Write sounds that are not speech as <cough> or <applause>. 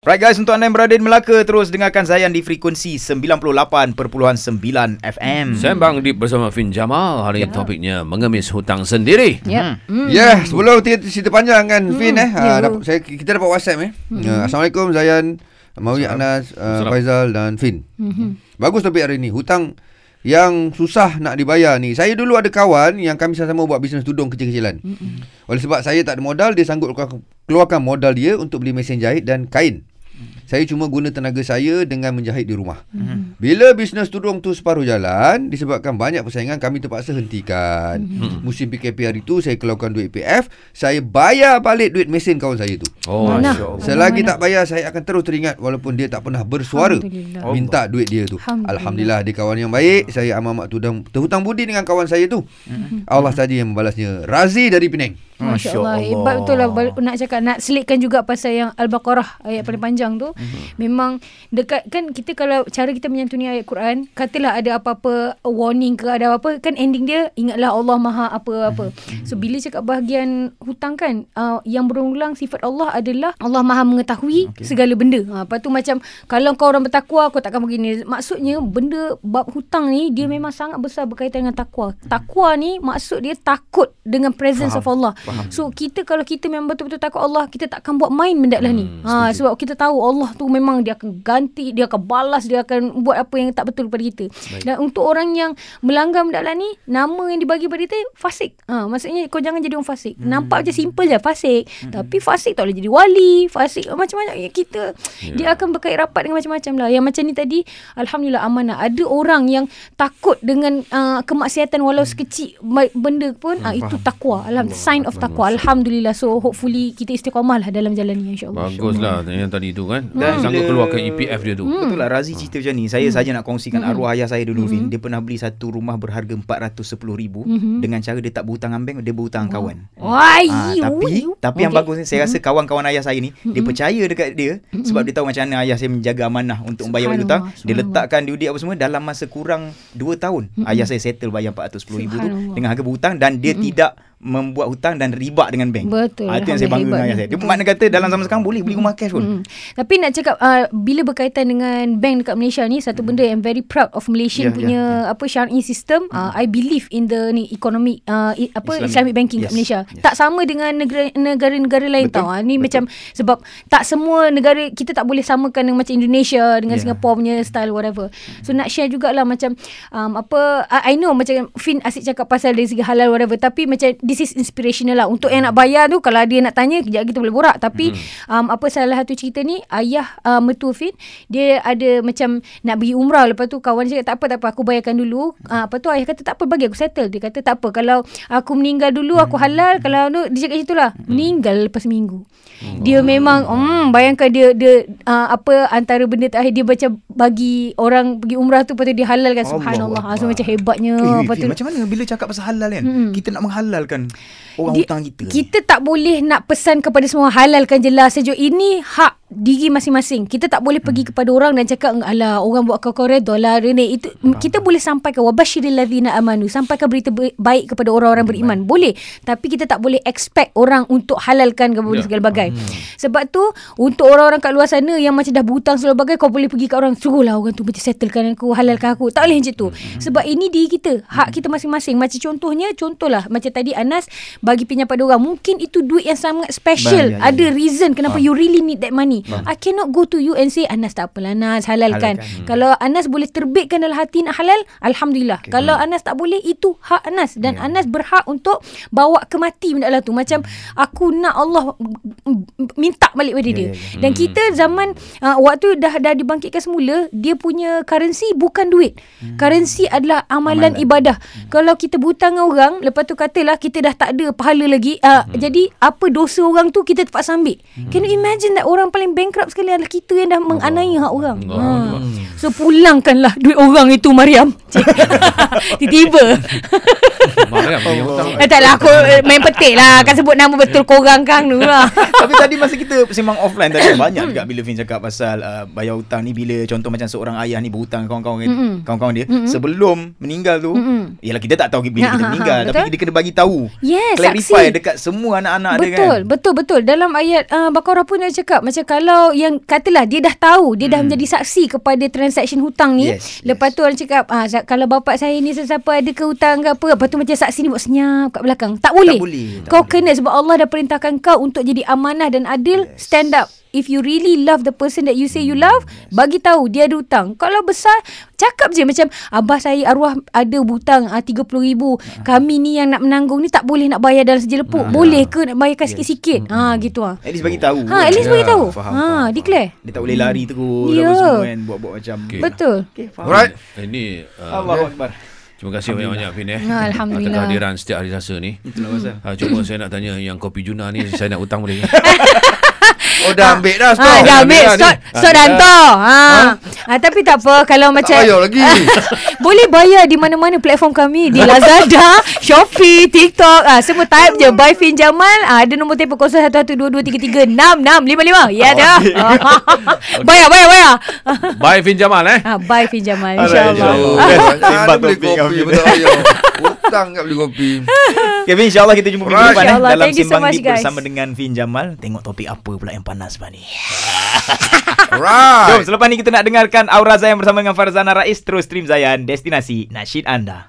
Right guys, untuk anda yang berada di Melaka, terus dengarkan Zayan di frekuensi 98.9 FM. Sembang Deep bersama Fin Jamal. Hari ini topiknya mengemis hutang sendiri. Ya. Hmm. Ya, yeah, sebelum cerita, cerita panjang kan hmm. Fin eh. Ya, Uh, you. dapat, saya kita dapat WhatsApp eh. Hmm. Uh, Assalamualaikum Zayan, Mawi Anas, uh, Faizal dan Fin. Hmm. Bagus topik hari ini. Hutang yang susah nak dibayar ni. Saya dulu ada kawan yang kami sama-sama buat bisnes tudung kecil-kecilan. Hmm. Oleh sebab saya tak ada modal, dia sanggup keluarkan modal dia untuk beli mesin jahit dan kain. Saya cuma guna tenaga saya dengan menjahit di rumah. Mm-hmm. Bila bisnes tudung tu separuh jalan, disebabkan banyak persaingan, kami terpaksa hentikan. Mm-hmm. Musim PKP hari tu, saya keluarkan duit PF, saya bayar balik duit mesin kawan saya tu. Oh, Mana? Masya Allah. Selagi tak bayar, saya akan terus teringat walaupun dia tak pernah bersuara minta duit dia tu. Alhamdulillah. Alhamdulillah, dia kawan yang baik. Saya amat-amat tudang, terhutang budi dengan kawan saya tu. Mm-hmm. Allah saja yang membalasnya. Razi dari Penang. Masya Allah. Allah. Hebat betul lah nak cakap nak selitkan juga pasal yang Al-Baqarah ayat paling panjang tu. Mm-hmm. Memang dekat kan kita kalau cara kita menyantuni ayat Quran, katalah ada apa-apa warning ke ada apa-apa kan ending dia ingatlah Allah Maha apa-apa. Mm-hmm. So bila cakap bahagian hutang kan uh, yang berulang sifat Allah adalah Allah Maha mengetahui okay. segala benda. Ha lepas tu macam kalau kau orang bertakwa kau takkan begini. Maksudnya benda bab hutang ni dia memang sangat besar berkaitan dengan takwa. Takwa ni maksud dia takut dengan presence Faham. of Allah. Faham. So kita kalau kita memang betul-betul takut Allah, kita takkan buat main benda lah ni. Hmm, Ha sebab kita tahu Allah tu memang dia akan ganti, dia akan balas, dia akan buat apa yang tak betul pada kita. Baik. Dan untuk orang yang melanggar benda lah ni, nama yang dibagi pada kita fasik. Ha maksudnya kau jangan jadi orang fasik. Hmm. Nampak macam simple je fasik, hmm. tapi fasik tak boleh jadi wali, fasik macam-macam Ya, kita Ya. dia akan berkait rapat dengan macam-macam lah. Yang macam ni tadi alhamdulillah amanah. Ada orang yang takut dengan uh, kemaksiatan walau sekecil ba- benda pun uh, itu takwa. Alhamdulillah sign of takwa. Alhamdulillah. So hopefully kita istiqamah lah dalam jalan ni insya-Allah. Baguslah yang tadi tu kan. Dan Dan sanggup keluarkan EPF dia tu. Hmm. Betul lah Razi cerita macam ni. Saya saja nak kongsikan arwah ayah saya dulu Fin. Dia pernah beli satu rumah berharga 410,000 dengan cara dia tak berhutang dengan bank, dia berhutang dengan kawan. Wai, Ah, tapi ui. tapi yang Okey. bagus ni saya rasa kawan-kawan ayah saya ni dia percaya dekat dia sebab dia tahu macam mana ayah saya menjaga amanah untuk membayar hutang. Subhanallah, Dia letakkan diudi apa semua dalam masa kurang 2 tahun. Ayah saya settle bayar 410,000 tu dengan harga berhutang dan dia tidak membuat hutang dan riba dengan bank. Betul, Ah, itu yang saya bangga dengan ayah saya. Dia makna kata dalam zaman sekarang boleh beli rumah cash pun. Hmm. Tapi nak cakap uh, bila berkaitan dengan bank dekat Malaysia ni satu benda yang very proud of Malaysian Yeah, punya apa syar'i system uh, I believe in the ni economic uh, i, apa Islamic. Islamic, banking Yes, kat Malaysia. yes. Tak sama dengan negara negara-negara lain Betul, tau. Ah, ni betul. macam sebab tak semua negara kita tak boleh samakan dengan macam Indonesia dengan Yeah. Singapore punya style whatever. So nak share jugalah macam um, apa I, I know macam Fin asyik cakap pasal dari segi halal whatever tapi macam this is inspirational lah. Untuk yang nak bayar tu kalau dia nak tanya kejap kita boleh borak. Tapi um, apa salah satu cerita ni? Ayah uh, mertua Fin dia ada macam nak pergi umrah. Lepas tu kawan dia tak apa tak apa aku bayarkan dulu. Uh, apa tu ayah kata tak apa bagi aku settle. Dia kata tak apa kalau aku meninggal dulu aku halal. Kalau tu dia cakap macam itulah meninggal lepas seminggu. Dia memang hmm, bayangkan dia dia uh, apa antara benda terakhir dia macam bagi orang pergi umrah tu lepas tu dia halalkan Allah subhanallah Akbar. so macam hebatnya Eh, tu macam mana bila cakap pasal halal kan? Mm-mm. Kita nak menghalalkan orang Di- hutang kita. Kita tak boleh nak pesan kepada semua halalkan jelas sejuk. Ini hak diri masing-masing. Kita tak boleh pergi kepada orang dan cakap alah orang buat kau kau redha lah ni itu kita boleh sampaikan wabasyiril ladzina amanu sampaikan berita ba- baik kepada orang-orang beriman. Boleh. Tapi kita tak boleh expect orang untuk halalkan kepada Ya. segala bagai. Sebab tu untuk orang-orang kat luar sana yang macam dah berhutang segala bagai kau boleh pergi kat orang suruhlah orang tu macam settlekan aku halalkan aku. Tak boleh macam tu. Sebab ini diri kita, hak kita masing-masing. Macam contohnya contohlah macam tadi Anas bagi pinjam pada orang mungkin itu duit yang sangat special. Bah, ya, ya, Ada ya. reason kenapa you really need that money. I cannot go to you and say Anas tak apalah Anas halalkan. Halalkan. Kalau Anas boleh terbitkan dalam hati nak halal, alhamdulillah. Okay. Kalau Anas tak boleh itu hak Anas dan Anas berhak untuk bawa ke mati benda lah tu. Macam aku nak Allah minta balik pada Ya, dia. ya, ya. Dan kita zaman uh, waktu dah dah dibangkitkan semula, dia punya currency bukan duit. Currency adalah amalan, Amalan. ibadah. Kalau kita berhutang dengan orang, lepas tu katalah kita dah tak ada pahala lagi, uh, jadi apa dosa orang tu kita terpaksa ambil. Can you imagine that orang paling bankrupt sekali adalah kita yang dah menganiaya hak orang. Allah. Ha. So pulangkanlah duit orang itu Mariam. <laughs> Tiba-tiba. Mariam eh, taklah aku eh, main petik lah. Kan sebut nama betul korang kang tu lah. <laughs> Tapi tadi masa kita sembang offline tadi <coughs> banyak juga bila Fin cakap pasal uh, bayar hutang ni bila contoh contoh macam seorang ayah ni berhutang kawan-kawan Mm-mm. kawan-kawan dia Mm-mm. sebelum meninggal tu Mm-mm. yalah kita tak tahu bila kita ha, ha, meninggal betul. tapi kita kena bagi tahu Yes, clarify saksi. dekat semua anak-anak dia kan Betul, betul, betul. Dalam ayat uh, Baqarah pun dia cakap macam kalau yang katalah dia dah tahu, dia dah menjadi saksi kepada transaction hutang ni. Hmm. Yes, lepas tu orang cakap ah kalau bapak saya ni sesiapa ada ke hutang ke apa, lepas tu macam saksi ni buat senyap kat belakang. Tak boleh. boleh, tak Kau boleh. kena sebab Allah dah perintahkan kau untuk jadi amanah dan adil, stand up. If you really love the person that you say you love, bagi tahu dia ada hutang. Kalau besar, cakap je macam abah saya arwah ada hutang ah, 30,000. Kami ni yang nak menanggung ni tak boleh nak bayar dalam sejelepuk. Boleh ke nak bayarkan sikit-sikit? Ha gitu ah. At least bagi tahu Ha, at least Ya, bagi tahu. faham, Ha, faham, faham. declare. Dia tak boleh lari terus Ya. apa semua kan buat-buat macam Okay. Betul. Okay, faham. Alright. Ini uh, Allahu akbar. Terima kasih banyak-banyak Fin eh. Alhamdulillah. Atas kehadiran setiap hari Selasa ni. Itulah pasal. Ha, cuma saya nak tanya yang kopi Juna ni saya nak hutang boleh? <laughs> Oh dah ambil dah Ha, stop. dah ambil dah ni. stot stot dan to. Ha. ha. tapi tak apa kalau macam payah lagi. <laughs> boleh bayar di mana-mana platform kami di Lazada, <laughs> Shopee, TikTok. Ah semua type je buy Fin Jamal. Ah ada nombor telefon 011223366655. Ya dah. <laughs> bayar bayar bayar. Bye Fin Jamal eh. Ha buy Fin Jamal Alright, insya-Allah. mana beli topik kau. ayah. Hutang kat beli kopi. Kevin insyaAllah kita jumpa minggu depan eh, dalam you so Deep guys. bersama dengan Fin Jamal. Tengok topik apa pula yang panas sebab ni. Alright. <laughs> Jom selepas ni kita nak dengarkan Aura Zayan bersama dengan Farzana Rais. Terus stream Zayan, destinasi nasyid anda.